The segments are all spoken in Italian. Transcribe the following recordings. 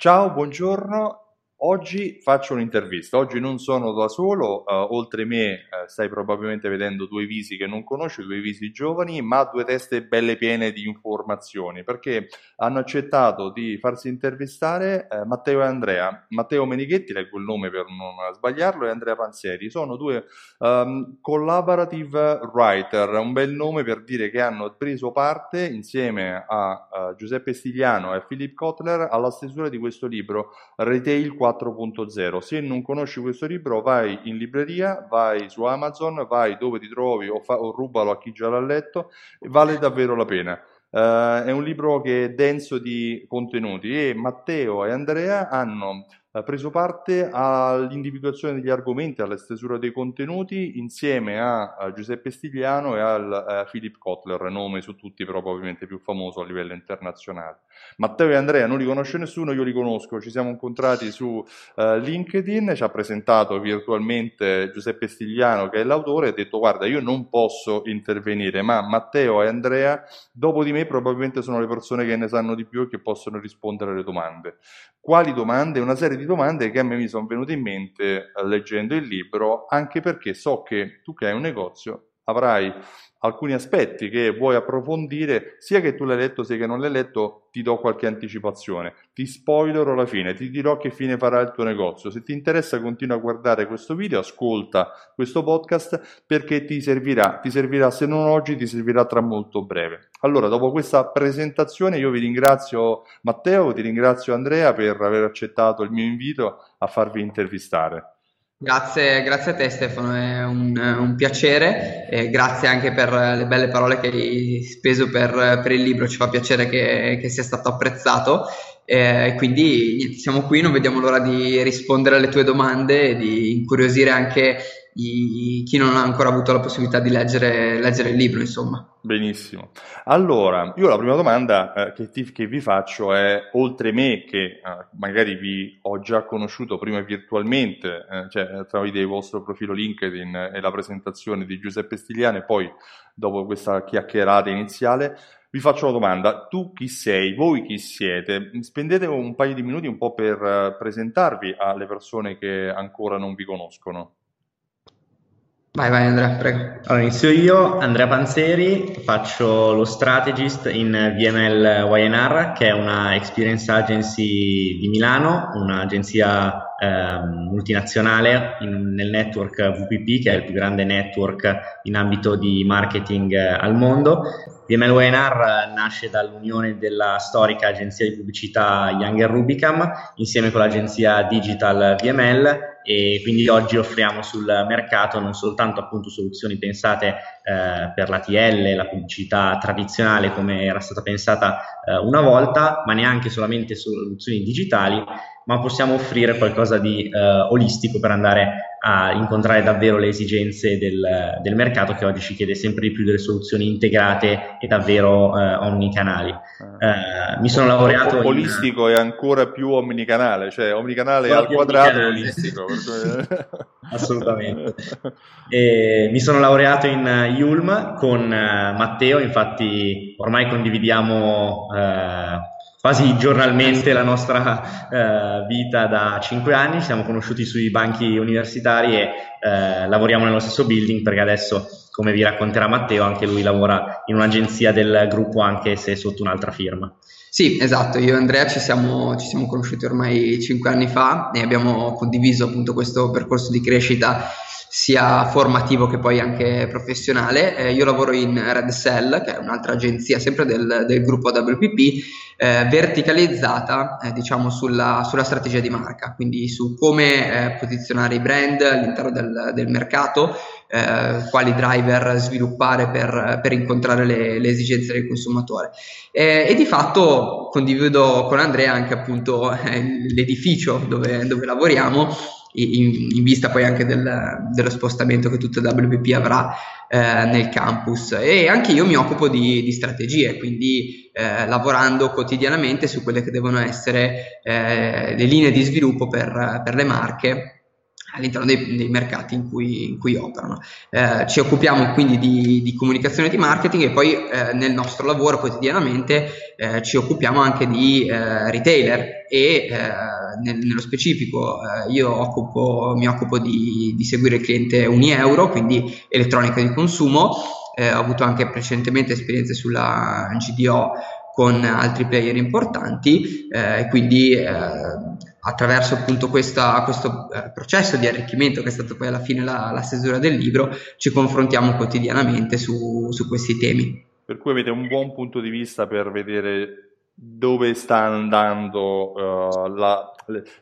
Ciao, buongiorno. Oggi faccio un'intervista, oggi non sono da solo, uh, oltre me uh, stai probabilmente vedendo due visi che non conosci, due visi giovani, ma due teste belle piene di informazioni, perché hanno accettato di farsi intervistare uh, Matteo e Andrea. Matteo Menichetti, leggo il nome per non sbagliarlo, e Andrea Panzeri. Sono due um, collaborative writer, un bel nome per dire che hanno preso parte insieme a Giuseppe Stigliano e a Philip Kotler alla stesura di questo libro, Retail 4 4.0. Se non conosci questo libro, vai in libreria, vai su Amazon, vai dove ti trovi o, fa, o rubalo a chi già l'ha letto, vale davvero la pena. Uh, è un libro che è denso di contenuti e Matteo e Andrea hanno preso parte all'individuazione degli argomenti, alla stesura dei contenuti insieme a, Giuseppe Stigliano e al, a Philip Kotler, nome su tutti probabilmente più famoso a livello internazionale. Matteo e Andrea non li conosce nessuno, io li conosco, ci siamo incontrati su uh, LinkedIn, ci ha presentato virtualmente Giuseppe Stigliano che è l'autore e ha detto guarda io non posso intervenire, ma Matteo e Andrea dopo di me probabilmente sono le persone che ne sanno di più e che possono rispondere alle domande. Quali domande? Una serie di domande che a me mi sono venute in mente leggendo il libro, anche perché so che tu che hai un negozio avrai alcuni aspetti che vuoi approfondire, sia che tu l'hai letto sia che non l'hai letto, ti do qualche anticipazione, ti spoilerò la fine, ti dirò che fine farà il tuo negozio. Se ti interessa continua a guardare questo video, ascolta questo podcast perché ti servirà, ti servirà se non oggi, ti servirà tra molto breve. Allora, dopo questa presentazione io vi ringrazio Matteo, ti ringrazio Andrea per aver accettato il mio invito a farvi intervistare. Grazie, grazie a te Stefano, è un, un piacere e grazie anche per le belle parole che hai speso per, per il libro, ci fa piacere che, che sia stato apprezzato. E quindi siamo qui, non vediamo l'ora di rispondere alle tue domande e di incuriosire anche i, chi non ha ancora avuto la possibilità di leggere, leggere il libro, insomma. Benissimo. Allora, io la prima domanda eh, che, ti, che, vi faccio è, oltre me, che eh, magari vi ho già conosciuto prima virtualmente, eh, cioè tramite il vostro profilo LinkedIn e la presentazione di Giuseppe Stigliano, e poi dopo questa chiacchierata iniziale, vi faccio una domanda. Tu chi sei? Voi chi siete? Spendete un paio di minuti un po' per eh, presentarvi alle persone che ancora non vi conoscono. Vai, vai Andrea, prego. Allora, inizio io, Andrea Panzeri, faccio lo strategist in VML YNR, che è una experience agency di Milano, un'agenzia eh, multinazionale in, nel network VPP, che è il più grande network in ambito di marketing eh, al mondo. VML YNR nasce dall'unione della storica agenzia di pubblicità Younger Rubicam insieme con l'agenzia Digital VML e quindi oggi offriamo sul mercato non soltanto appunto soluzioni pensate eh, per l'ATL, la pubblicità tradizionale come era stata pensata eh, una volta, ma neanche solamente soluzioni digitali, ma possiamo offrire qualcosa di eh, olistico per andare a incontrare davvero le esigenze del, del, mercato che oggi ci chiede sempre di più delle soluzioni integrate e davvero eh, omnicanali. Ah. Eh, mi sono laureato o, olistico in... è ancora più omnicanale, cioè omnicanale al quadrato e olistico. Assolutamente. E mi sono laureato in Yulm con uh, Matteo, infatti ormai condividiamo uh, quasi giornalmente la nostra uh, vita da cinque anni, ci siamo conosciuti sui banchi universitari e lavoriamo nello stesso building perché adesso, come vi racconterà Matteo, anche lui lavora in un'agenzia del gruppo anche se sotto un'altra firma. Sì, esatto, io e Andrea ci siamo, ci siamo conosciuti ormai cinque anni fa e abbiamo condiviso appunto questo percorso di crescita sia formativo che poi anche professionale. Eh, io lavoro in Red Cell, che è un'altra agenzia sempre del, del gruppo WPP, eh, verticalizzata eh, diciamo sulla, sulla, strategia di marca, quindi su come eh, posizionare i brand all'interno del, del mercato, eh, quali driver sviluppare per, per incontrare le, le, esigenze del consumatore. Eh, e di fatto condivido con Andrea anche appunto l'edificio dove, dove lavoriamo in, in, vista poi anche del, dello spostamento che tutto WPP avrà eh, nel campus e anche io mi occupo di, di strategie quindi eh, lavorando quotidianamente su quelle che devono essere eh, le linee di sviluppo per, per le marche all'interno dei, dei mercati in cui, in cui operano. Eh, ci occupiamo quindi di, di, comunicazione di marketing e poi eh, nel nostro lavoro quotidianamente eh, ci occupiamo anche di eh, retailer e eh, nel, nello specifico eh, io occupo, mi occupo di, di, seguire il cliente Unieuro, quindi elettronica di consumo. ho avuto anche precedentemente esperienze sulla GDO con altri player importanti e quindi attraverso appunto questa, questo eh, processo di arricchimento che è stato poi alla fine la, la stesura del libro, ci confrontiamo quotidianamente su, su, questi temi. Per cui avete un buon punto di vista per vedere dove sta andando uh, la,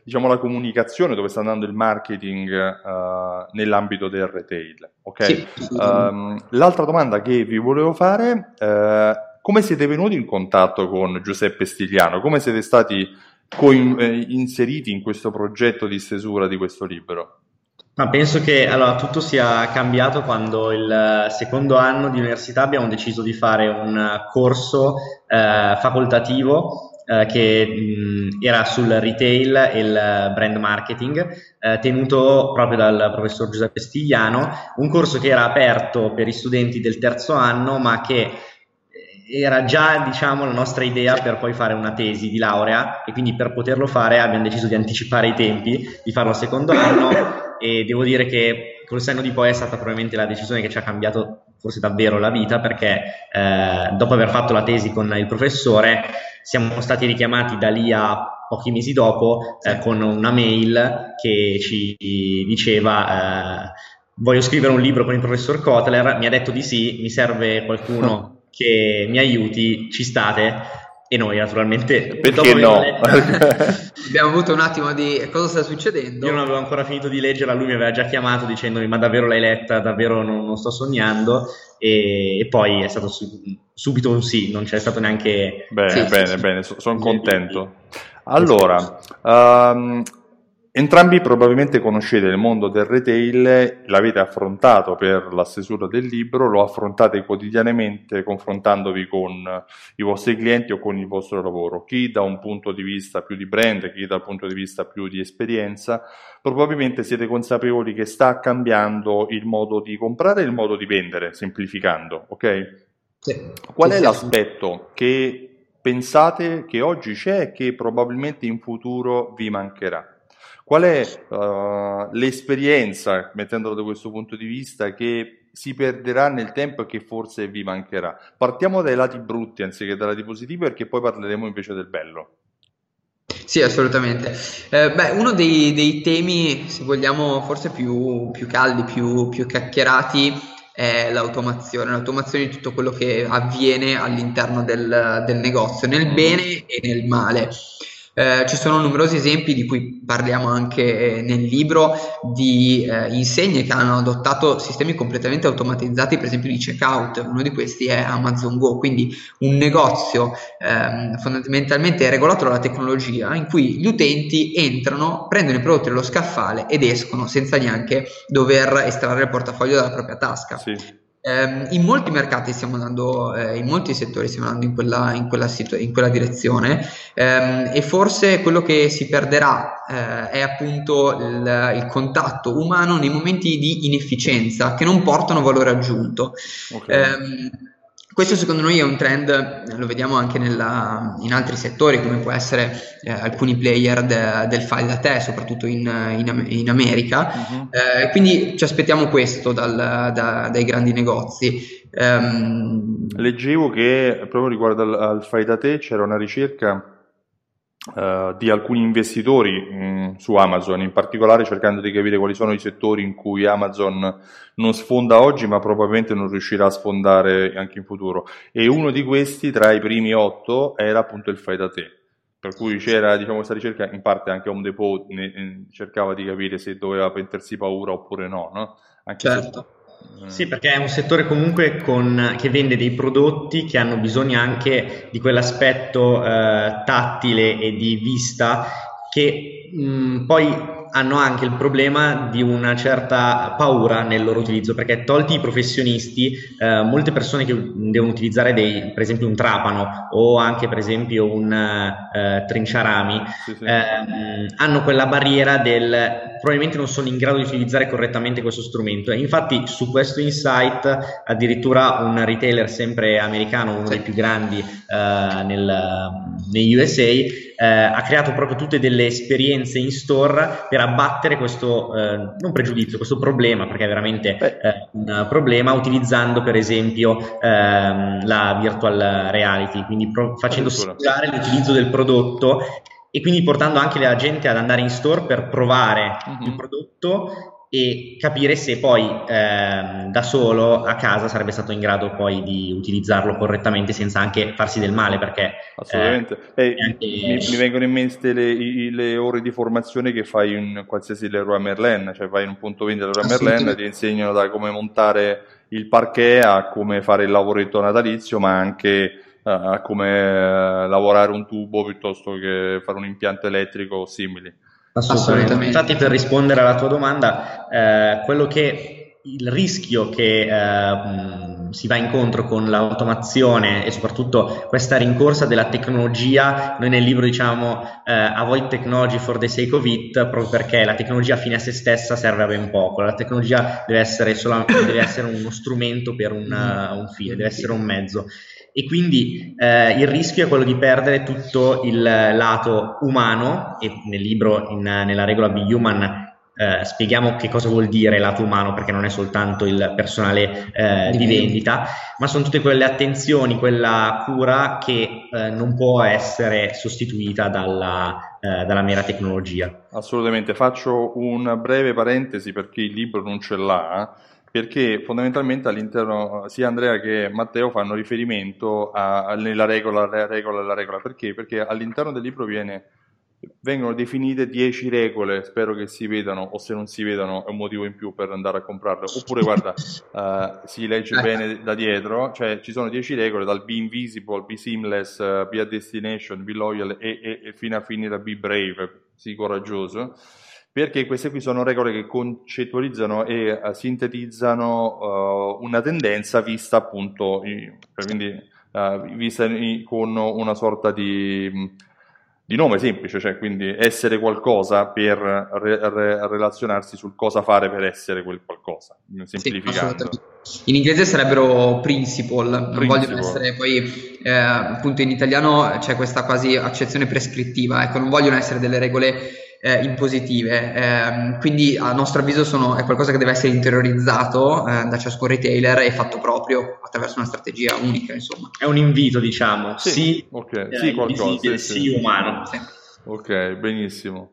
diciamo, la, comunicazione, dove sta andando il marketing uh, nell'ambito del retail. Okay? Sì, um, l'altra domanda che vi volevo fare, uh, come siete venuti in contatto con Giuseppe Stigliano? Come siete stati coin- inseriti in questo progetto di stesura di questo libro? Ma penso che allora, tutto sia cambiato quando il secondo anno di università abbiamo deciso di fare un corso eh, facoltativo eh, che mh, era sul retail e il brand marketing, eh, tenuto proprio dal professor Giuseppe Stigliano, un corso che era aperto per i studenti del terzo anno, ma che era già diciamo, la nostra idea per poi fare una tesi di laurea e quindi per poterlo fare abbiamo deciso di anticipare i tempi, di farlo al secondo anno e devo dire che col senno di poi è stata probabilmente la decisione che ci ha cambiato forse davvero la vita perché eh, dopo aver fatto la tesi con il professore siamo stati richiamati da lì a pochi mesi dopo eh, con una mail che ci diceva eh, voglio scrivere un libro con il professor Kotler, mi ha detto di sì, mi serve qualcuno che mi aiuti, ci state. E noi naturalmente... Perché no? abbiamo avuto un attimo di cosa sta succedendo. Io non avevo ancora finito di leggerla, lui mi aveva già chiamato dicendomi ma davvero l'hai letta, davvero non, non sto sognando e, e, poi è stato su, subito un sì, non c'è stato neanche... Bene, sì, bene, sì, bene, sì. sono contento. Allora, um, Entrambi probabilmente conoscete il mondo del retail, l'avete affrontato per la stesura del libro, lo affrontate quotidianamente confrontandovi con i vostri clienti o con il vostro lavoro, chi da un punto di vista più di brand, chi dal punto di vista più di esperienza, probabilmente siete consapevoli che sta cambiando il modo di comprare e il modo di vendere, semplificando, ok? Sì. Qual è l'aspetto che pensate che oggi c'è e che probabilmente in futuro vi mancherà? Qual è uh, l'esperienza, mettendolo da questo punto di vista, che si perderà nel tempo e che forse vi mancherà? Partiamo dai lati brutti anziché dai lati positivi perché poi parleremo invece del bello. Sì, assolutamente. Eh, beh, uno dei, dei, temi, se vogliamo, forse più, più caldi, più, più chiacchierati è l'automazione, l'automazione di tutto quello che avviene all'interno del, del negozio, nel mm. bene e nel male. Eh, ci sono numerosi esempi di cui parliamo anche nel libro di eh, insegne che hanno adottato sistemi completamente automatizzati, per esempio di checkout. Uno di questi è Amazon Go, quindi un negozio eh, fondamentalmente regolato dalla tecnologia in cui gli utenti entrano, prendono i prodotti dello scaffale ed escono senza neanche dover estrarre il portafoglio dalla propria tasca. Sì. Eh, in molti mercati stiamo andando, eh, in molti settori stiamo andando in quella, in quella, situ- in quella direzione ehm, e forse quello che si perderà eh, è appunto il, il, contatto umano nei momenti di inefficienza che non portano valore aggiunto. Okay. Questo secondo noi è un trend, lo vediamo anche nella, in altri settori come può essere eh, alcuni player de, del file da te, soprattutto in, in, in America, uh-huh. eh, quindi ci aspettiamo questo dal, da, dai grandi negozi. Um, Leggevo che proprio riguardo al, al file da te c'era una ricerca Uh, di alcuni investitori mh, mm, su Amazon, in particolare cercando di capire quali sono i settori in cui Amazon non sfonda oggi, ma probabilmente non riuscirà a sfondare anche in futuro. E uno di questi, tra i primi otto, era appunto il fai da te. Per cui c'era diciamo, questa ricerca, in parte anche Home Depot ne, ne, cercava di capire se doveva prendersi paura oppure no. no? Anche certo. Sì, perché è un settore comunque con, che vende dei prodotti che hanno bisogno anche di quell'aspetto eh, tattile e di vista che mh, poi hanno anche il problema di una certa paura nel loro utilizzo, perché tolti i professionisti, eh, molte persone che devono utilizzare dei, per esempio un trapano o anche per esempio un eh, trinciarami, sì, sì. Eh, hanno quella barriera del probabilmente non sono in grado di utilizzare correttamente questo strumento. E infatti su questo insight addirittura un retailer sempre americano, uno dei più grandi eh, nel, negli USA, eh, ha creato proprio tutte delle esperienze in store per abbattere questo, eh, non pregiudizio, questo problema, perché è veramente eh, un problema, utilizzando per esempio ehm, la virtual reality, quindi pro- facendo simulare l'utilizzo del prodotto e quindi portando anche la gente ad andare in store per provare uh-huh. il prodotto e capire se poi ehm, da solo a casa sarebbe stato in grado poi di utilizzarlo correttamente senza anche farsi del male perché assolutamente eh, eh, anche... mi, mi, vengono in mente le, le, ore di formazione che fai in qualsiasi Leroy Merlin cioè vai in un punto vendita Leroy Merlin ti insegnano da come montare il parquet a come fare il lavoretto natalizio ma anche a come eh, lavorare un tubo piuttosto che fare un impianto elettrico o simili. Assolutamente. Infatti, per rispondere alla tua domanda, eh, quello che il rischio che eh, si va incontro con l'automazione e soprattutto questa rincorsa della tecnologia, noi nel libro diciamo eh, avoid technology for the sake of it, proprio perché la tecnologia fine a se stessa serve a ben poco, la tecnologia deve essere, solo, deve essere uno strumento per un, uh, un fine, deve essere un mezzo e quindi eh, il rischio è quello di perdere tutto il lato umano e nel libro, in, nella regola Be Human, eh, spieghiamo che cosa vuol dire lato umano perché non è soltanto il personale eh, di vendita, ma sono tutte quelle attenzioni, quella cura che eh, non può essere sostituita dalla, eh, dalla, mera tecnologia. Assolutamente, faccio una breve parentesi perché il libro non ce l'ha perché fondamentalmente all'interno sia Andrea che Matteo fanno riferimento alla regola, la regola, la regola. Perché? Perché all'interno del libro viene, vengono definite 10 regole, spero che si vedano o se non si vedano è un motivo in più per andare a comprarle. Oppure guarda, uh, si legge ecco. bene da dietro, cioè ci sono 10 regole dal be invisible, be seamless, uh, be a destination, be loyal e, e, e fino a finire a be brave, sii coraggioso perché queste qui sono regole che concettualizzano e uh, sintetizzano uh, una tendenza vista appunto, quindi uh, vista con una sorta di, di, nome semplice, cioè quindi essere qualcosa per re, re, relazionarsi sul cosa fare per essere quel qualcosa, semplificando. Sì, in inglese sarebbero principle, non principle. vogliono essere poi, eh, appunto in italiano c'è questa quasi accezione prescrittiva, ecco, non vogliono essere delle regole eh, impositive. Eh, quindi a nostro avviso sono, è qualcosa che deve essere interiorizzato eh, da ciascun retailer e fatto proprio attraverso una strategia unica. Insomma. È un invito, diciamo, sì, sì, okay. sì qualcosa, sì, sì, umano. Sì. Ok, benissimo.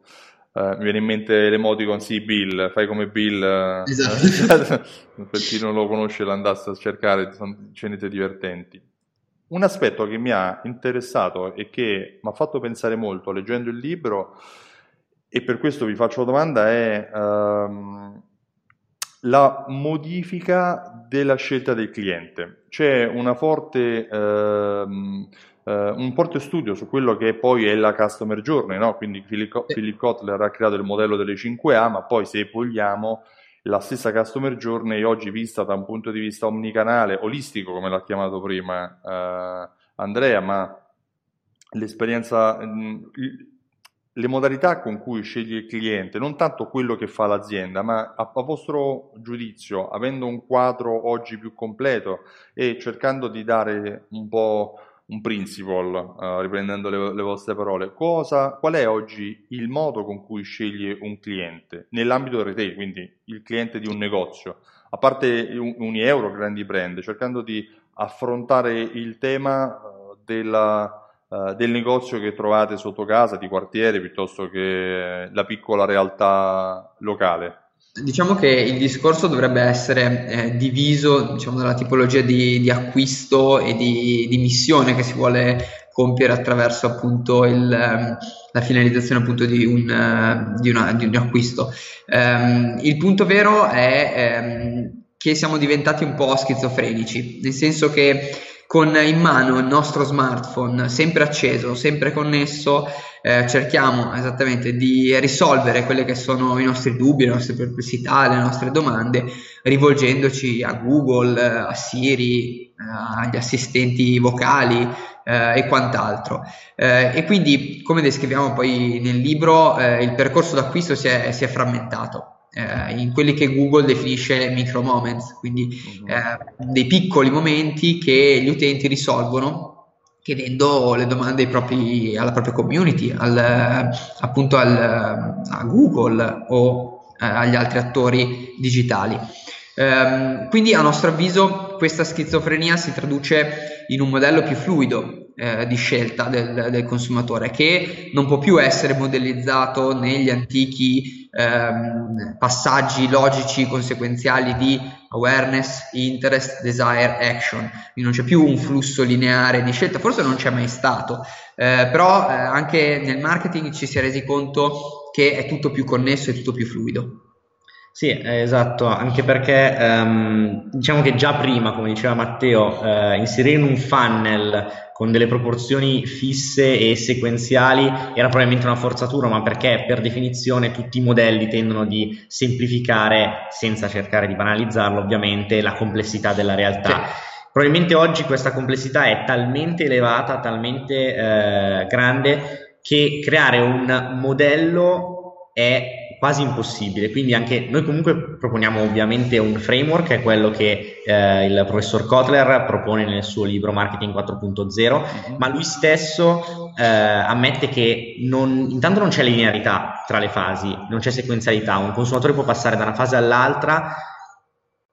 Uh, mi viene in mente l'emoticon, sì, Bill, fai come Bill. Esatto. per chi non lo conosce l'andasse a cercare, sono scenette divertenti. Un aspetto che mi ha interessato e che mi ha fatto pensare molto leggendo il libro e per questo vi faccio la domanda è um, la modifica della scelta del cliente. C'è forte, um, uh, un forte studio su quello che poi è la customer journey, no? quindi Philip, Philip Kotler ha creato il modello delle 5A, ma poi se vogliamo la stessa customer journey oggi vista da un punto di vista omnicanale, olistico come l'ha chiamato prima uh, Andrea, ma l'esperienza, le modalità con cui sceglie il cliente, non tanto quello che fa l'azienda, ma a, a, vostro giudizio, avendo un quadro oggi più completo e cercando di dare un po' un principle, uh, riprendendo le, le, vostre parole, cosa, qual è oggi il modo con cui sceglie un cliente? Nell'ambito del retail, quindi il cliente di un negozio, a parte un, euro, grandi brand, cercando di affrontare il tema uh, della eh, del negozio che trovate sotto casa, di quartiere, piuttosto che la piccola realtà locale? Diciamo che il discorso dovrebbe essere eh, diviso diciamo, dalla tipologia di, di acquisto e di, di, missione che si vuole compiere attraverso appunto il, ehm, la finalizzazione appunto di un, uh, di una, un acquisto. Um, il punto vero è um, che siamo diventati un po' schizofrenici, nel senso che con in mano il nostro smartphone sempre acceso, sempre connesso, eh, cerchiamo esattamente di risolvere quelli che sono i nostri dubbi, le nostre perplessità, le nostre domande, rivolgendoci a Google, a Siri, eh, agli assistenti vocali eh, e quant'altro. Eh, e quindi, come descriviamo poi nel libro, eh, il percorso d'acquisto si è, si è frammentato eh, in quelli che Google definisce micro moments, quindi mhm. eh, dei piccoli momenti che gli utenti risolvono chiedendo le domande propri, alla propria community, al, appunto al, a Google o eh, agli altri attori digitali. Um, quindi a nostro avviso questa schizofrenia si traduce in un modello più fluido eh, di scelta del, del, consumatore che non può più essere modellizzato negli antichi ehm, passaggi logici conseguenziali di awareness, interest, desire, action. Quindi non c'è più un flusso lineare di scelta, forse non c'è mai stato, eh, però eh, anche nel marketing ci si è resi conto che è tutto più connesso e tutto più fluido. Sì, esatto, anche perché ehm, diciamo che già prima, come diceva Matteo, eh, inserire in un funnel con delle proporzioni fisse e sequenziali era probabilmente una forzatura, ma perché per definizione tutti i modelli tendono di semplificare, senza cercare di banalizzarlo ovviamente, la complessità della realtà. Sì. Probabilmente oggi questa complessità è talmente elevata, talmente eh, grande, che creare un modello è quasi impossibile. Quindi anche noi comunque proponiamo ovviamente un framework, che è quello che eh, il professor Kotler propone nel suo libro Marketing 4.0, uh-huh. ma lui stesso eh, ammette che non, intanto non c'è linearità tra le fasi, non c'è sequenzialità, un consumatore può passare da una fase all'altra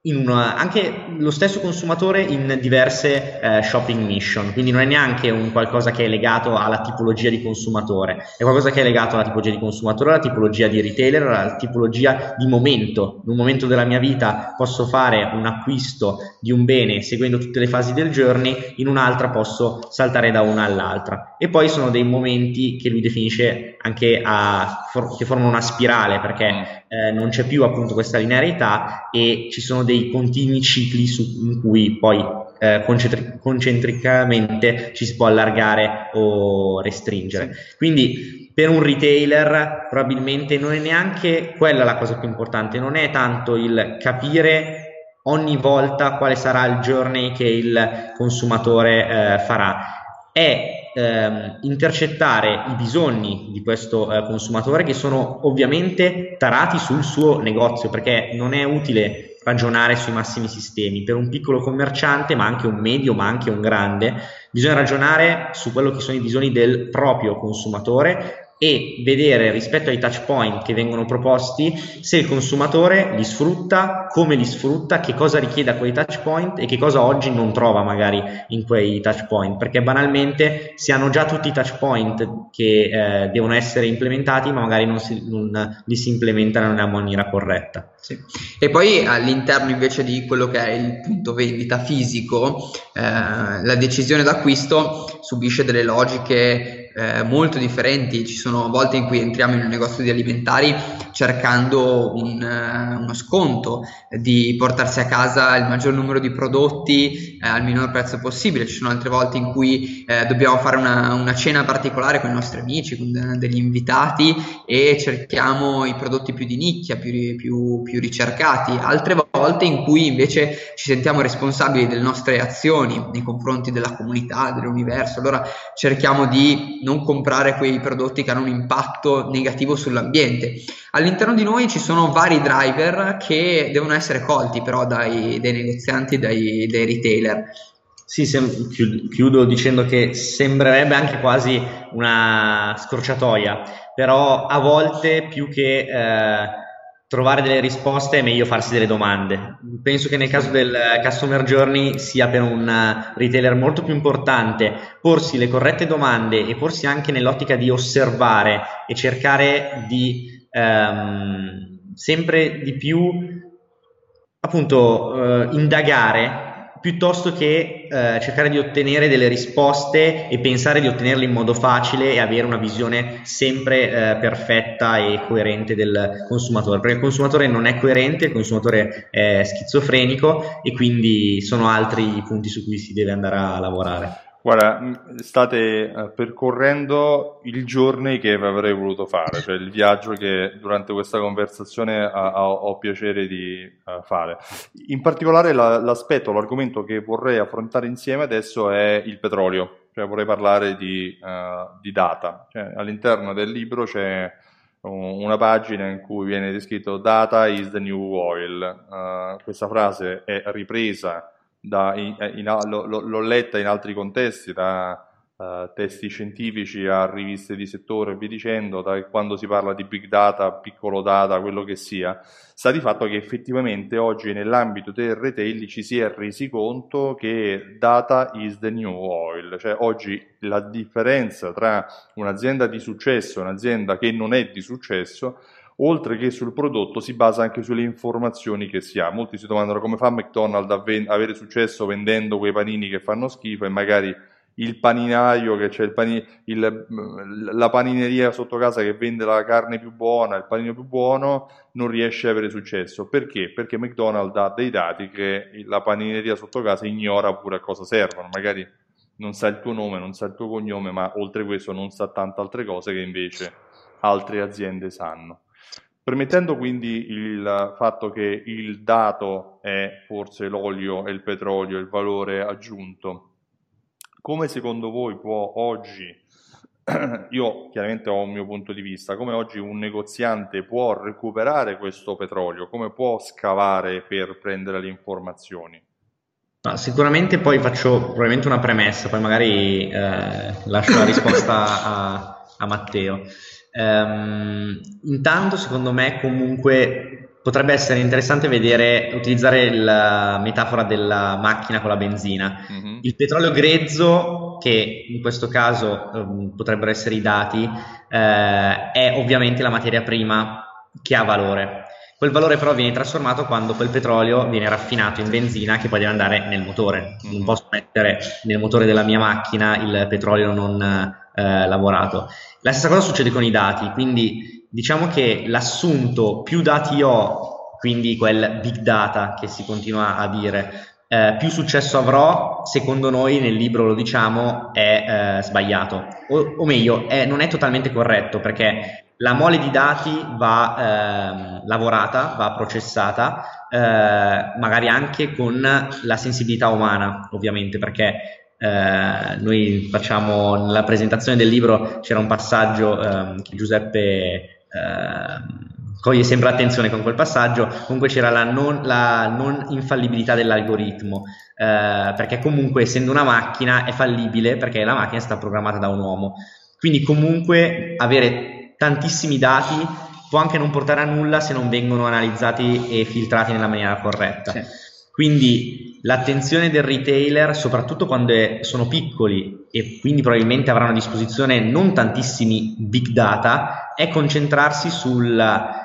una, anche lo stesso consumatore in diverse eh, shopping mission, quindi non è neanche un qualcosa che è legato alla tipologia di consumatore, è qualcosa che è legato alla tipologia di consumatore, alla tipologia di retailer, alla tipologia di momento. In un momento della mia vita posso fare un acquisto di un bene seguendo tutte le fasi del journey, in un'altra posso saltare da una all'altra. E poi sono dei momenti che lui definisce anche a, for, che formano una spirale perché eh, non c'è più appunto questa linearità e ci sono dei continui cicli su, in cui poi eh, concentri- concentricamente ci si può allargare o restringere. Quindi per un retailer probabilmente non è neanche quella la cosa più importante, non è tanto il capire ogni volta quale sarà il journey che il consumatore eh, farà, è ehm, intercettare i bisogni di questo eh, consumatore che sono ovviamente tarati sul suo negozio perché non è utile ragionare sui massimi sistemi. Per un piccolo commerciante ma anche un medio ma anche un grande bisogna ragionare su quello che sono i bisogni del proprio consumatore e vedere rispetto ai touch point che vengono proposti se il consumatore li sfrutta, come li sfrutta, che cosa richiede a quei touch point e che cosa oggi non trova magari in quei touch point, perché banalmente si hanno già tutti i touch point che eh, devono essere implementati, ma magari non, si, non li si implementano nella maniera corretta. Sì. E poi all'interno invece di quello che è il punto vendita fisico, eh, la decisione d'acquisto subisce delle logiche eh, molto differenti, ci sono volte in cui entriamo in un negozio di alimentari cercando un, uh, uno sconto, di portarsi a casa il maggior numero di prodotti eh, al minor prezzo possibile, ci sono altre volte in cui eh, dobbiamo fare una, una, cena particolare con i nostri amici, con de- degli invitati e cerchiamo i prodotti più di nicchia, più, più, più ricercati, altre volte in cui invece ci sentiamo responsabili delle nostre azioni nei confronti della comunità, dell'universo, allora cerchiamo di non comprare quei prodotti che hanno un impatto negativo sull'ambiente. All'interno di noi ci sono vari driver che devono essere colti però dai, dai negozianti, dai, dai retailer. Sì, sem- chiudo dicendo che sembrerebbe anche quasi una scorciatoia, però a volte più che eh, trovare delle risposte è meglio farsi delle domande. Penso che nel caso del customer journey sia per un retailer molto più importante porsi le corrette domande e porsi anche nell'ottica di osservare e cercare di ehm, sempre di più appunto eh, indagare piuttosto che eh, cercare di ottenere delle risposte e pensare di ottenerle in modo facile e avere una visione sempre eh, perfetta e coerente del consumatore, perché il consumatore non è coerente, il consumatore è schizofrenico e quindi sono altri i punti su cui si deve andare a lavorare. Guarda, state uh, percorrendo il journey che avrei voluto fare, cioè il viaggio che durante questa conversazione uh, ho piacere di uh, fare. In particolare la, l'aspetto, l'argomento che vorrei affrontare insieme adesso è il petrolio, cioè vorrei parlare di, di data. Cioè, all'interno del libro c'è una pagina in cui viene descritto data is the new oil. questa frase è ripresa da, in, eh, in, l'ho, l'ho, letta in altri contesti, da uh, testi scientifici a riviste di settore e via dicendo, da quando si parla di big data, piccolo data, quello che sia, sta di fatto che effettivamente oggi nell'ambito del retail ci si è resi conto che data is the new oil, cioè oggi la differenza tra un'azienda di successo e un'azienda che non è di successo oltre che sul prodotto si basa anche sulle informazioni che si ha. Molti si domandano come fa McDonald's a ven- avere successo vendendo quei panini che fanno schifo e magari il paninaio che c'è il pani- il, la panineria sotto casa che vende la carne più buona, il panino più buono, non riesce ad avere successo. Perché? Perché McDonald's ha dei dati che la panineria sotto casa ignora pure a cosa servono. Magari non sa il tuo nome, non sa il tuo cognome, ma oltre questo non sa tante altre cose che invece altre aziende sanno. Permettendo quindi il fatto che il dato è forse l'olio e il petrolio, il valore aggiunto, come secondo voi può oggi, io chiaramente ho un mio punto di vista, come oggi un negoziante può recuperare questo petrolio, come può scavare per prendere le informazioni? No, sicuramente poi faccio probabilmente una premessa, poi magari eh, lascio la risposta a, a Matteo. Um, intanto, secondo me, comunque potrebbe essere interessante vedere, utilizzare la metafora della macchina con la benzina. Mm-hmm. Il petrolio grezzo, che in questo caso um, potrebbero essere i dati, eh, è ovviamente la materia prima che ha valore. Quel valore però viene trasformato quando quel petrolio viene raffinato in benzina che poi deve andare nel motore. Non mm-hmm. posso mettere nel motore della mia macchina il petrolio non eh, lavorato. La stessa cosa succede con i dati, quindi diciamo che l'assunto più dati ho, quindi quel big data che si continua a dire, eh, più successo avrò, secondo noi nel libro lo diciamo, è eh, sbagliato. O, o meglio, è, non è totalmente corretto perché la mole di dati va eh, lavorata, va processata, eh, magari anche con la sensibilità umana, ovviamente, perché eh, noi facciamo nella presentazione del libro c'era un passaggio eh, che Giuseppe eh, coglie sempre attenzione con quel passaggio. Comunque c'era la non, la non infallibilità dell'algoritmo eh, perché comunque essendo una macchina è fallibile perché la macchina è stata programmata da un uomo. Quindi comunque avere tantissimi dati può anche non portare a nulla se non vengono analizzati e filtrati nella maniera corretta. Sì. Quindi l'attenzione del retailer, soprattutto quando è, sono piccoli e quindi probabilmente avranno a disposizione non tantissimi big data, è concentrarsi sulla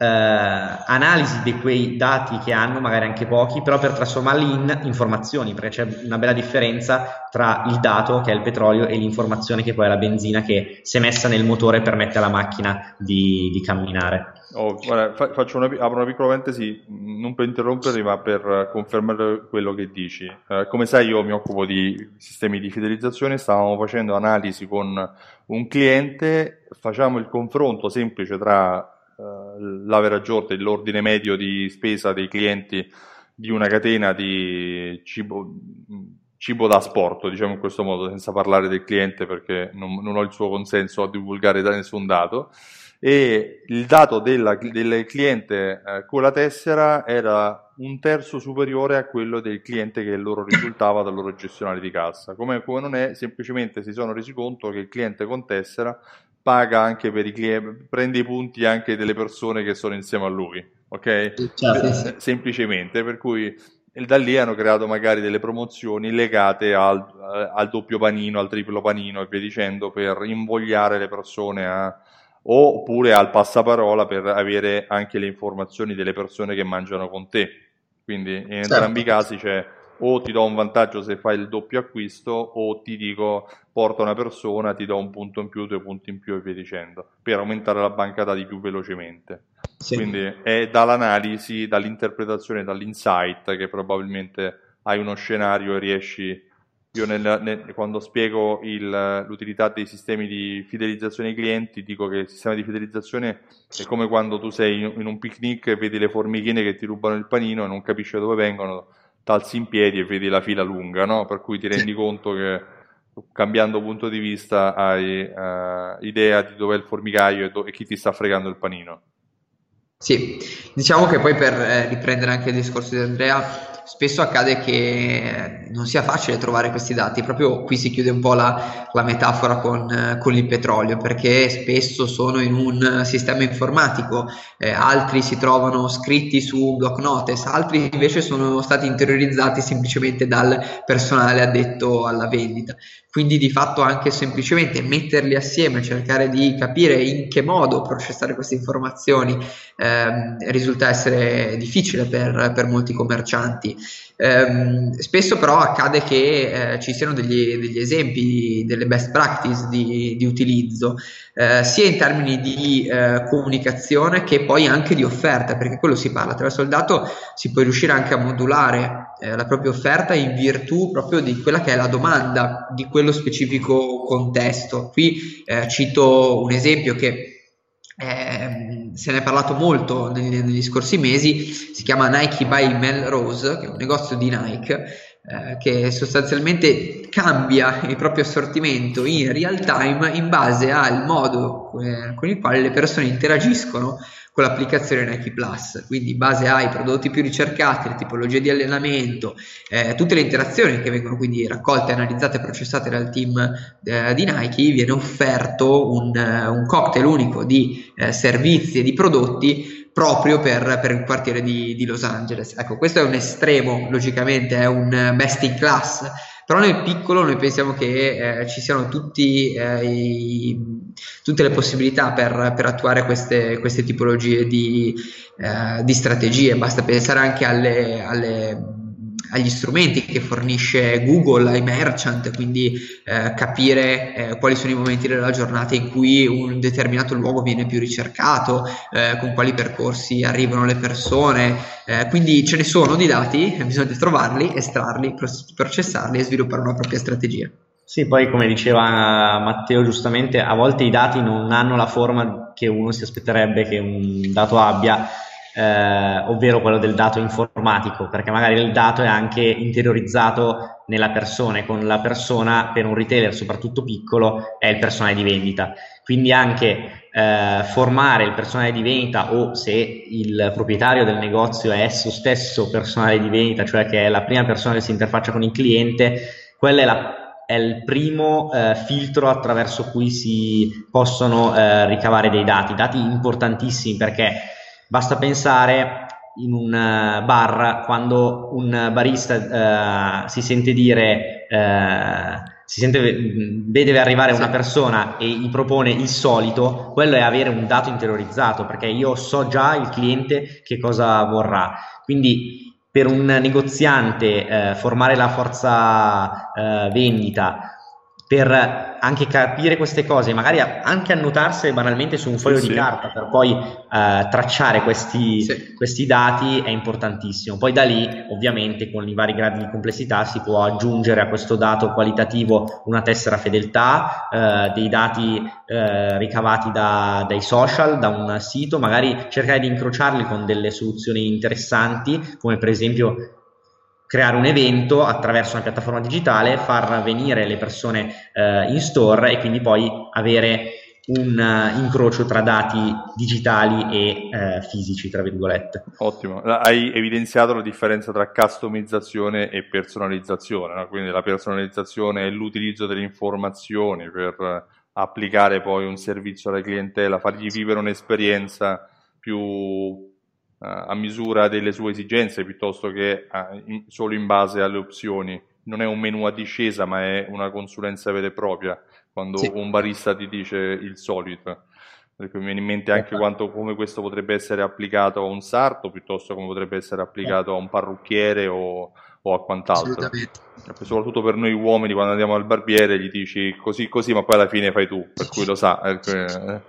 eh, analisi di quei dati che hanno, magari anche pochi, però per trasformarli in informazioni, perché c'è una bella differenza tra il dato, che è il petrolio, e l'informazione, che poi è la benzina, che se messa nel motore permette alla macchina di, di camminare. Oh, guarda, una, apro una piccola parentesi, non per interromperli, ma per confermare quello che dici. Eh, come sai, io mi occupo di sistemi di fidelizzazione, stavamo facendo analisi con un cliente, facciamo il confronto semplice tra l'average order, l'ordine medio di spesa dei clienti di una catena di cibo, cibo da sport, diciamo in questo modo, senza parlare del cliente perché non, non ho il suo consenso a divulgare da nessun dato e il dato della, del cliente eh, con la tessera era un terzo superiore a quello del cliente che loro risultava dal loro gestionale di cassa. Come, come, non è, semplicemente si sono resi conto che il cliente con tessera paga anche per i clienti, prende i punti anche delle persone che sono insieme a lui, ok? Certo. Semplicemente, per cui da lì hanno creato magari delle promozioni legate al, al doppio panino, al triplo panino e via dicendo per invogliare le persone a oppure al passaparola per avere anche le informazioni delle persone che mangiano con te. Quindi in certo. entrambi i casi c'è o ti do un vantaggio se fai il doppio acquisto o ti dico porta una persona, ti do un punto in più, due punti in più e via dicendo, per aumentare la banca dati più velocemente. Sì. Quindi è dall'analisi, dall'interpretazione, dall'insight che probabilmente hai uno scenario e riesci io nel, nel, quando spiego il, l'utilità dei sistemi di fidelizzazione ai clienti dico che il sistema di fidelizzazione è come quando tu sei in, in un picnic e vedi le formichine che ti rubano il panino e non capisci da dove vengono, t'alzi in piedi e vedi la fila lunga, no? per cui ti rendi conto che cambiando punto di vista hai uh, idea di dov'è il formicaio e, do- e chi ti sta fregando il panino. Sì, diciamo che poi per eh, riprendere anche il discorso di Andrea, spesso accade che non sia facile trovare questi dati, proprio qui si chiude un po' la, la metafora con, con, il petrolio, perché spesso sono in un sistema informatico, eh, altri si trovano scritti su block notice, altri invece sono stati interiorizzati semplicemente dal personale addetto alla vendita. Quindi di fatto anche semplicemente metterli assieme, cercare di capire in che modo processare queste informazioni eh, risulta essere difficile per, per molti commercianti. Eh, spesso però accade che eh, ci siano degli, degli, esempi, delle best practice di, di utilizzo, eh, sia in termini di eh, comunicazione che poi anche di offerta, perché quello si parla. Attraverso il dato si può riuscire anche a modulare eh, la propria offerta in virtù proprio di quella che è la domanda di quello specifico contesto. Qui eh, cito un esempio che eh, se ne è parlato molto negli, negli, scorsi mesi, si chiama Nike by Melrose, che è un negozio di Nike eh, che sostanzialmente cambia il proprio assortimento in real time in base al modo eh, con il quale le persone interagiscono con l'applicazione Nike Plus, quindi in base ai prodotti più ricercati, le tipologie di allenamento, eh, tutte le interazioni che vengono quindi raccolte, analizzate e processate dal team eh, di Nike, viene offerto un, uh, un cocktail unico di eh, servizi e di prodotti proprio per, per il quartiere di, di, Los Angeles. Ecco, questo è un estremo, logicamente, è un best in class però nel piccolo noi pensiamo che eh, ci siano tutti, eh, i, tutte le possibilità per, per attuare queste, queste tipologie di, eh, di, strategie, basta pensare anche alle, alle agli strumenti che fornisce Google ai merchant, quindi eh, capire eh, quali sono i momenti della giornata in cui un determinato luogo viene più ricercato, eh, con quali percorsi arrivano le persone, eh, quindi ce ne sono di dati, bisogna trovarli, estrarli, processarli e sviluppare una propria strategia. Sì, poi come diceva Matteo giustamente, a volte i dati non hanno la forma che uno si aspetterebbe che un dato abbia eh, ovvero quello del dato informatico, perché magari il dato è anche interiorizzato nella persona e con la persona per un retailer soprattutto piccolo è il personale di vendita. Quindi anche eh, formare il personale di vendita o se il proprietario del negozio è esso stesso personale di vendita, cioè che è la prima persona che si interfaccia con il cliente, quella è la è il primo eh, filtro attraverso cui si possono eh, ricavare dei dati, dati importantissimi perché Basta pensare in un eh, bar quando un barista uh, si sente dire, uh, si sente, vede arrivare una persona e gli propone il solito, quello è avere un dato interiorizzato perché io so già il cliente che cosa vorrà. Quindi per un negoziante uh, formare la forza vendita per anche capire queste cose, magari anche annotarsele banalmente su un foglio sì, di carta per poi uh, tracciare questi, sì. questi, dati è importantissimo. Poi da lì, ovviamente, con i vari gradi di complessità si può aggiungere a questo dato qualitativo una tessera fedeltà, uh, dei dati uh, ricavati da, dai social, da un sito, magari cercare di incrociarli con delle soluzioni interessanti, come per esempio creare un evento attraverso una piattaforma digitale, far venire le persone eh, in store e quindi poi avere un uh, incrocio tra dati digitali e uh, fisici, tra virgolette. Ottimo, hai evidenziato la differenza tra customizzazione e personalizzazione, no? quindi la personalizzazione è l'utilizzo delle informazioni per applicare poi un servizio alla clientela, fargli vivere un'esperienza più a misura delle sue esigenze piuttosto che in, solo in base alle opzioni. Non è un menu a discesa, ma è una consulenza vera e propria quando sì. un barista ti dice il solito. Perché mi viene in mente anche esatto. quanto, come questo potrebbe essere applicato a un sarto piuttosto come potrebbe essere applicato a un parrucchiere o, o a quant'altro. Soprattutto per noi uomini quando andiamo al barbiere gli dici così così ma poi alla fine fai tu, per cui lo sa, eh, eh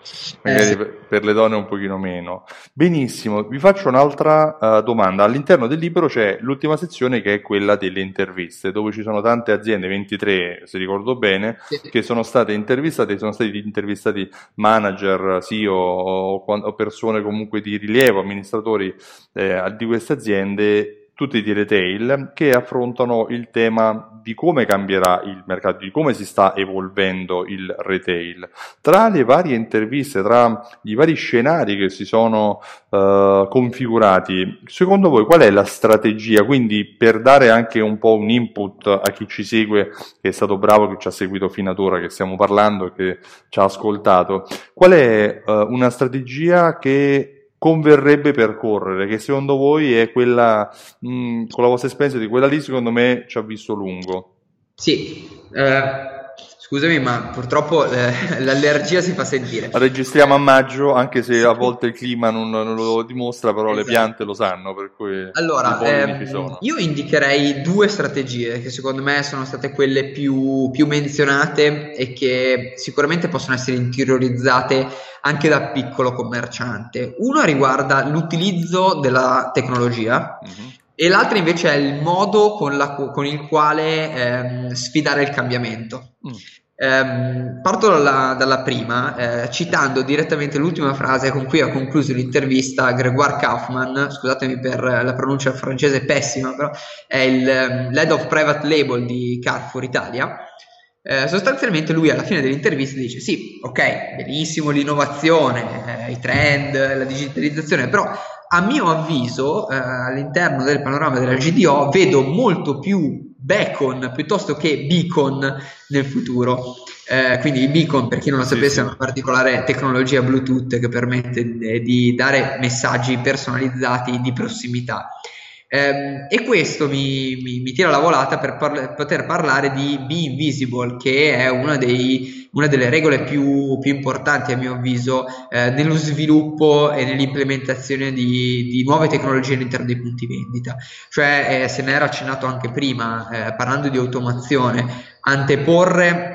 magari eh per le donne un pochino meno. Benissimo, vi faccio un'altra uh, domanda. All'interno del libro c'è l'ultima sezione che è quella delle interviste, dove ci sono tante aziende, 23 se ricordo bene, sì. che sono state intervistate, sono stati intervistati manager, CEO o, o persone comunque di rilievo, amministratori eh, di queste aziende tutti di retail che affrontano il tema di come cambierà il mercato, di come si sta evolvendo il retail. Tra le varie interviste, tra i vari scenari che si sono uh, configurati, secondo voi qual è la strategia? Quindi per dare anche un po' un input a chi ci segue, che è stato bravo, che ci ha seguito fino ad ora, che stiamo parlando che ci ha ascoltato, qual è uh, una strategia che converrebbe percorrere, che secondo voi è quella, mh, mm, con la vostra esperienza di quella lì, secondo me ci ha visto lungo. Sì, eh, Scusami, ma purtroppo eh, l'allergia si fa sentire. Registriamo a maggio, anche se a volte il clima non, non lo dimostra, però esatto. le piante lo sanno, per cui allora, ehm, io indicherei due strategie che secondo me sono state quelle più, più menzionate e che sicuramente possono essere interiorizzate anche da piccolo commerciante. Uno riguarda l'utilizzo della tecnologia. Mm-hmm e l'altra invece è il modo con, la, con il quale ehm, sfidare il cambiamento. Mm. Ehm, parto dalla, dalla prima, eh, citando direttamente l'ultima frase con cui ha concluso l'intervista Gregoire Kaufman, scusatemi per la pronuncia francese pessima, però è il um, Head of Private Label di Carrefour Italia. Eh, sostanzialmente lui alla fine dell'intervista dice sì, ok, benissimo l'innovazione, eh, i trend, la digitalizzazione, però a mio avviso eh, all'interno del panorama della GDO vedo molto più beacon piuttosto che beacon nel futuro. Eh, quindi i beacon, per chi non lo sapesse, sì, è una particolare tecnologia Bluetooth che permette di dare messaggi personalizzati di prossimità. Eh, e questo mi, mi, mi, tira la volata per parla- poter parlare di Be Invisible, che è una, dei, una delle regole più, più, importanti, a mio avviso, eh, nello sviluppo e nell'implementazione di, di, nuove tecnologie all'interno dei punti vendita. Cioè, eh, se ne era accennato anche prima, eh, parlando di automazione, anteporre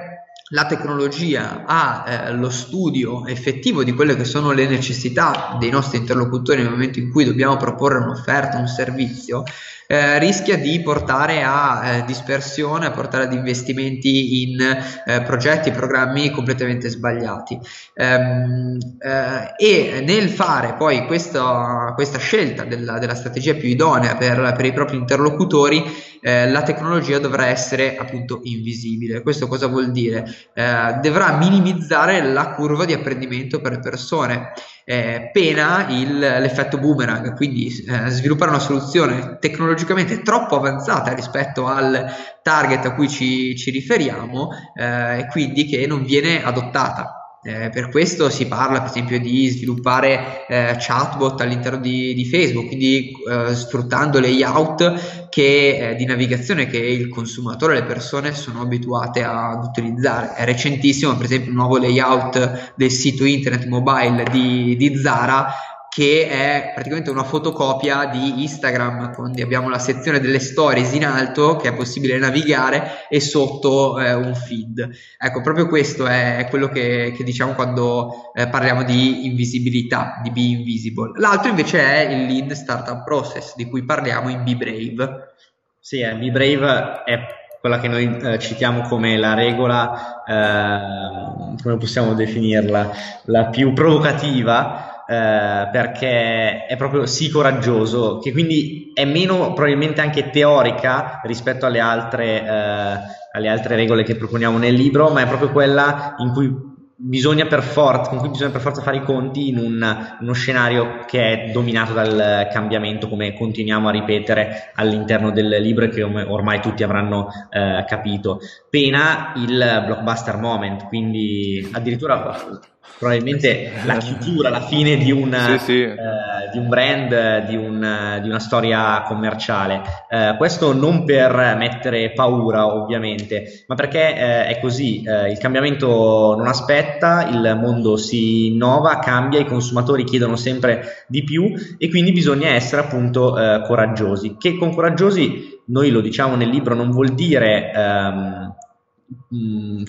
la tecnologia allo eh, studio effettivo di quelle che sono le necessità dei nostri interlocutori nel momento in cui dobbiamo proporre un'offerta, un servizio, eh, rischia di portare a eh, dispersione, a portare ad investimenti in eh, progetti programmi completamente sbagliati. Ehm, eh, e nel fare poi questa, questa scelta della, della, strategia più idonea per, per i propri interlocutori, eh, la tecnologia dovrà essere appunto invisibile. Questo cosa vuol dire? Dovrà minimizzare la curva di apprendimento per le persone eh, pena il, l'effetto boomerang, quindi eh, sviluppare una soluzione tecnologicamente troppo avanzata rispetto al target a cui ci, ci riferiamo eh, e quindi che non viene adottata. Eh, per questo si parla per esempio di sviluppare eh, chatbot all'interno di, di Facebook, quindi eh, sfruttando layout che, eh, di navigazione che il consumatore e le persone sono abituate ad utilizzare. È recentissimo per esempio il nuovo layout del sito internet mobile di, di Zara che è praticamente una fotocopia di Instagram, quindi abbiamo la sezione delle stories in alto che è possibile navigare e sotto eh, un feed. Ecco, proprio questo è quello che, che diciamo quando eh, parliamo di invisibilità, di Be Invisible. L'altro invece è il Lead Startup Process, di cui parliamo in Be Brave. Sì, eh, Be Brave è quella che noi eh, citiamo come la regola, eh, come possiamo definirla, la più provocativa eh, perché è proprio sì coraggioso, che quindi è meno probabilmente anche teorica rispetto alle altre, eh, alle altre regole che proponiamo nel libro, ma è proprio quella in cui bisogna per forza, con cui bisogna per forza fare i conti in un, uno scenario che è dominato dal cambiamento, come continuiamo a ripetere all'interno del libro e che ormai tutti avranno eh, capito. Pena il blockbuster moment, quindi addirittura probabilmente la chiusura, la fine di, una, sì, sì. Eh, di un brand, di, un, di, una storia commerciale. Eh, questo non per mettere paura, ovviamente, ma perché eh, è così. Eh, il cambiamento non aspetta, il mondo si innova, cambia, i consumatori chiedono sempre di più e quindi bisogna essere appunto eh, coraggiosi. Che con coraggiosi noi lo diciamo nel libro, non vuol dire ehm,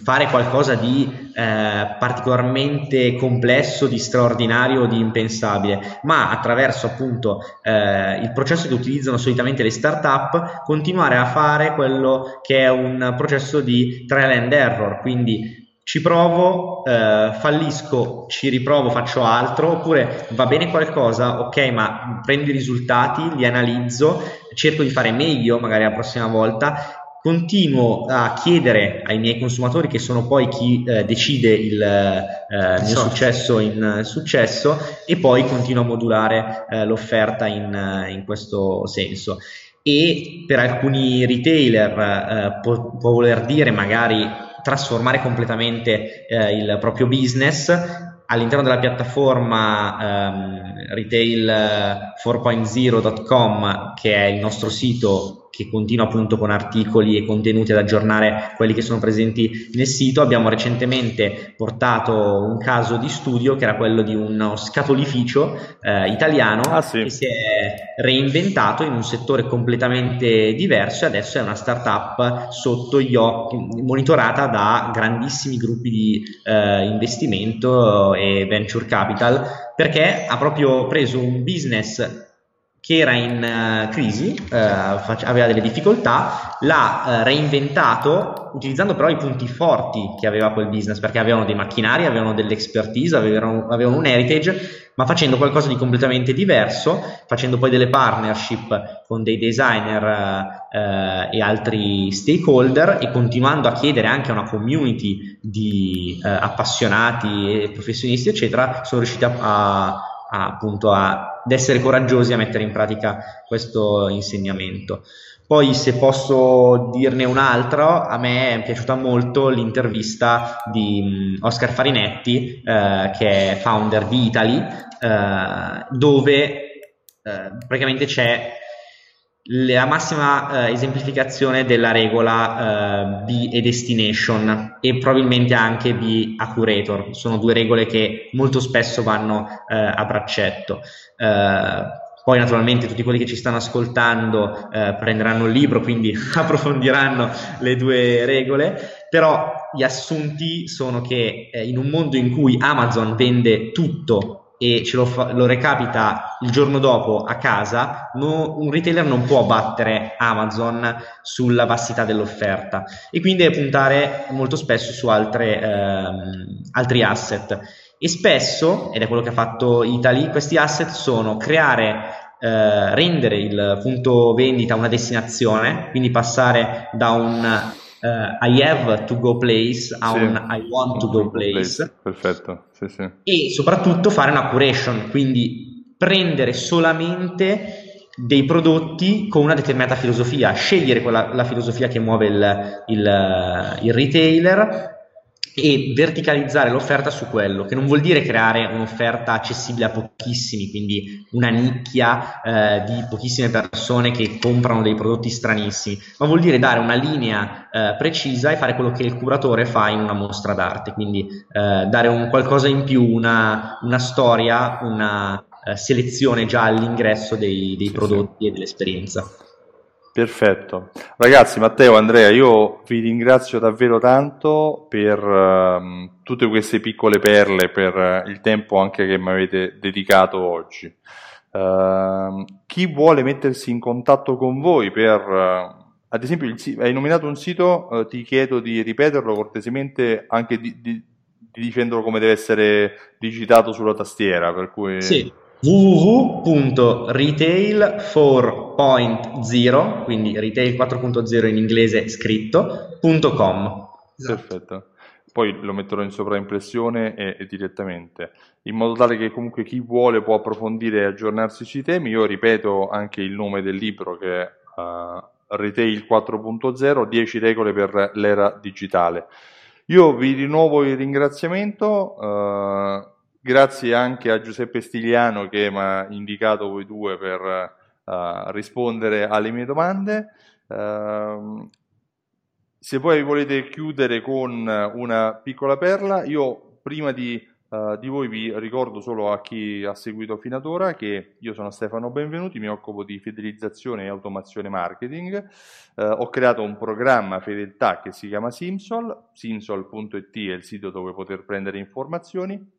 fare qualcosa di eh, particolarmente complesso, di straordinario, di impensabile, ma attraverso appunto eh, il processo che utilizzano solitamente le start-up, continuare a fare quello che è un processo di trial and error, quindi ci provo, eh, fallisco, ci riprovo, faccio altro, oppure va bene qualcosa, ok, ma prendo i risultati, li analizzo, cerco di fare meglio magari la prossima volta continuo a chiedere ai miei consumatori, che sono poi chi eh, decide il eh, mio successo in successo, e poi continuo a modulare eh, l'offerta in, in, questo senso. E per alcuni retailer eh, può, può, voler dire magari trasformare completamente eh, il proprio business all'interno della piattaforma ehm, retail4.0.com che è il nostro sito che continua appunto con articoli e contenuti ad aggiornare quelli che sono presenti nel sito. Abbiamo recentemente portato un caso di studio che era quello di uno scatolificio eh, italiano ah, sì. che si è reinventato in un settore completamente diverso e adesso è una startup sotto gli occhi, monitorata da grandissimi gruppi di eh, investimento e venture capital perché ha proprio preso un business che era in uh, crisi, uh, aveva delle difficoltà, l'ha uh, reinventato utilizzando però i punti forti che aveva quel business, perché avevano dei macchinari, avevano dell'expertise, avevano, avevano un heritage, ma facendo qualcosa di completamente diverso, facendo poi delle partnership con dei designer e altri stakeholder e continuando a chiedere anche a una community di appassionati e professionisti, eccetera, sono riusciti a, a appunto a, ad essere coraggiosi a mettere in pratica questo insegnamento. Poi se posso dirne un altro, a me è piaciuta molto l'intervista di Oscar Farinetti, eh, che è founder di Italy, eh, dove eh, praticamente c'è la massima eh, esemplificazione della regola eh, B e destination e probabilmente anche B accurator. Sono due regole che molto spesso vanno eh, a braccetto. Eh, poi naturalmente tutti quelli che ci stanno ascoltando eh, prenderanno il libro, quindi approfondiranno le due regole, però gli assunti sono che eh, in un mondo in cui Amazon vende tutto e ce lo, fa, lo, recapita il giorno dopo a casa, no, un retailer non può battere Amazon sulla vastità dell'offerta e quindi deve puntare molto spesso su altre, ehm, altri asset. E spesso, ed è quello che ha fatto Italy, questi asset sono creare eh, rendere il punto vendita una destinazione, quindi passare da un uh, I have to go place a sì. un I want to go place. Perfetto, sì, sì. E soprattutto fare una curation, quindi prendere solamente dei prodotti con una determinata filosofia, scegliere quella, la filosofia che muove il, il, il retailer e verticalizzare l'offerta su quello, che non vuol dire creare un'offerta accessibile a pochissimi, quindi una nicchia eh, di pochissime persone che comprano dei prodotti stranissimi, ma vuol dire dare una linea eh, precisa e fare quello che il curatore fa in una mostra d'arte, quindi eh, dare un qualcosa in più, una, una storia, una eh, selezione già all'ingresso dei, dei prodotti e dell'esperienza. Perfetto. Ragazzi, Matteo, Andrea, io vi ringrazio davvero tanto per uh, tutte queste piccole perle, per uh, il tempo anche che mi avete dedicato oggi. Uh, chi vuole mettersi in contatto con voi per, ad esempio, il, hai nominato un sito, ti chiedo di ripeterlo cortesemente anche di, di, di dicendolo come deve essere digitato sulla tastiera, per cui... Sì www.retail4.0 quindi retail 4.0 in inglese scritto.com perfetto. Poi lo metterò in sovraimpressione e, e, direttamente. In modo tale che comunque chi vuole può approfondire e aggiornarsi sui temi. Io ripeto anche il nome del libro che è uh, Retail 4.0 10 regole per l'era digitale. Io vi rinnovo il ringraziamento uh, Grazie anche a Giuseppe Stigliano che mi ha indicato voi due per uh, rispondere alle mie domande. Uh, se poi volete chiudere con una piccola perla, io prima di Uh, di voi vi ricordo solo a chi ha seguito fino ad ora che io sono Stefano Benvenuti, mi occupo di fidelizzazione e automazione marketing. Uh, ho creato un programma fedeltà che si chiama Simsol, simsol.it è il sito dove poter prendere informazioni.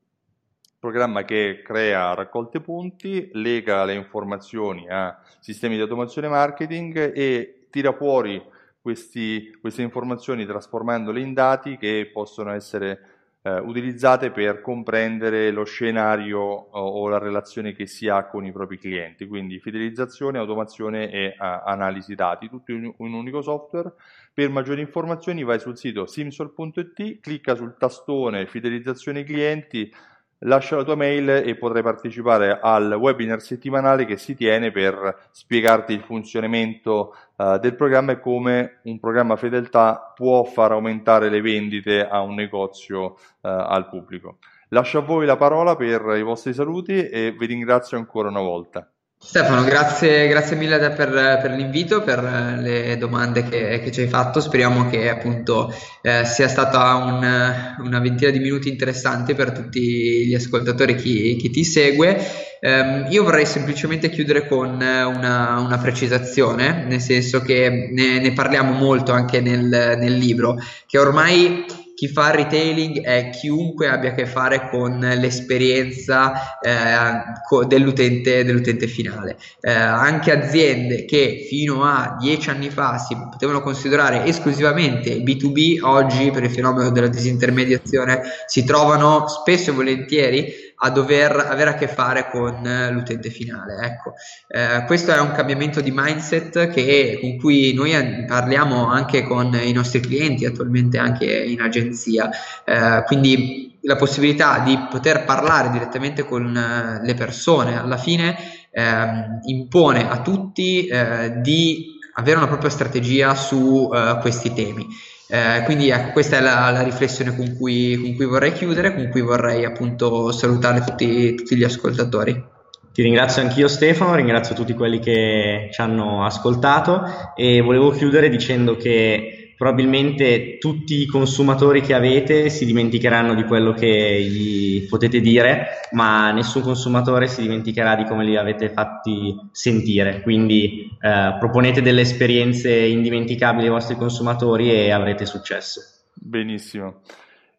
Programma che crea raccolte punti, lega le informazioni a sistemi di automazione marketing e tira fuori questi, queste informazioni trasformandole in dati che possono essere eh, utilizzate per comprendere lo scenario o, o, la relazione che si ha con i propri clienti, quindi fidelizzazione, automazione e uh, analisi dati, tutto in un unico software. Per maggiori informazioni vai sul sito simsol.it, clicca sul tastone fidelizzazione clienti, lascia la tua mail e potrai partecipare al webinar settimanale che si tiene per spiegarti il funzionamento uh, del programma e come un programma fedeltà può far aumentare le vendite a un negozio uh, al pubblico. Lascio a voi la parola per i vostri saluti e vi ringrazio ancora una volta. Stefano, grazie, grazie mille per, per, l'invito, per le domande che, che, ci hai fatto. Speriamo che appunto eh, sia stata un, una ventina di minuti interessanti per tutti gli ascoltatori, chi, chi ti segue. Um, io vorrei semplicemente chiudere con una, una precisazione, nel senso che ne, ne parliamo molto anche nel, nel libro, che ormai chi fa retailing è chiunque abbia a che fare con l'esperienza eh, dell'utente, dell'utente, finale. Eh, anche aziende che fino a dieci anni fa si potevano considerare esclusivamente B2B, oggi per il fenomeno della disintermediazione si trovano spesso e volentieri a dover avere a che fare con l'utente finale. Ecco, eh, questo è un cambiamento di mindset che, con cui noi parliamo anche con i nostri clienti, attualmente anche in agenzia. Eh, quindi la possibilità di poter parlare direttamente con eh, le persone alla fine ehm, impone a tutti eh, di avere una propria strategia su uh, questi temi. Eh, quindi ecco, questa è la, la riflessione con cui, con cui, vorrei chiudere, con cui vorrei appunto salutare tutti, tutti gli ascoltatori. Ti ringrazio anch'io Stefano, ringrazio tutti quelli che ci hanno ascoltato e volevo chiudere dicendo che probabilmente tutti i consumatori che avete si dimenticheranno di quello che gli potete dire, ma nessun consumatore si dimenticherà di come li avete fatti sentire. Quindi eh, proponete delle esperienze indimenticabili ai vostri consumatori e avrete successo. Benissimo.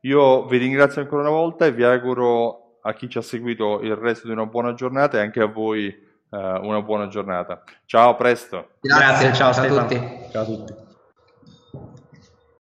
Io vi ringrazio ancora una volta e vi auguro a chi ci ha seguito il resto di una buona giornata e anche a voi uh, una buona giornata. Ciao, a presto. Grazie, Grazie ciao, ciao a tutti. Ciao a tutti.